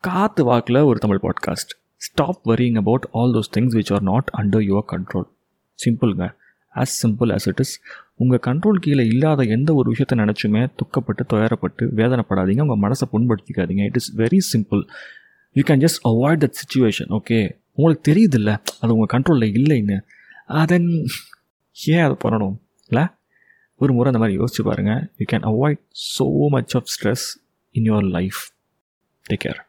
காற்று வாக்கில் ஒரு Tamil podcast stop worrying about all those things which are not under your control சிம்பிளுங்க as simple as it is உங்கள் control கீழே இல்லாத எந்த ஒரு விஷயத்தை நினச்சுமே துக்கப்பட்டு துயரப்பட்டு வேதனைப்படாதீங்க. உங்கள் மனசை புண்படுத்திக்காதீங்க. It is very simple you can just avoid that situation okay உங்களுக்கு தெரியுதில்ல அது உங்கள் கண்ட்ரோலில் இல்லைன்னு. Ah, அதன் ஏன் அதை பண்ணணும்? இல்லை ஒரு முறை அந்த மாதிரி யோசிச்சு பாருங்கள் you can avoid so much of stress in your life take care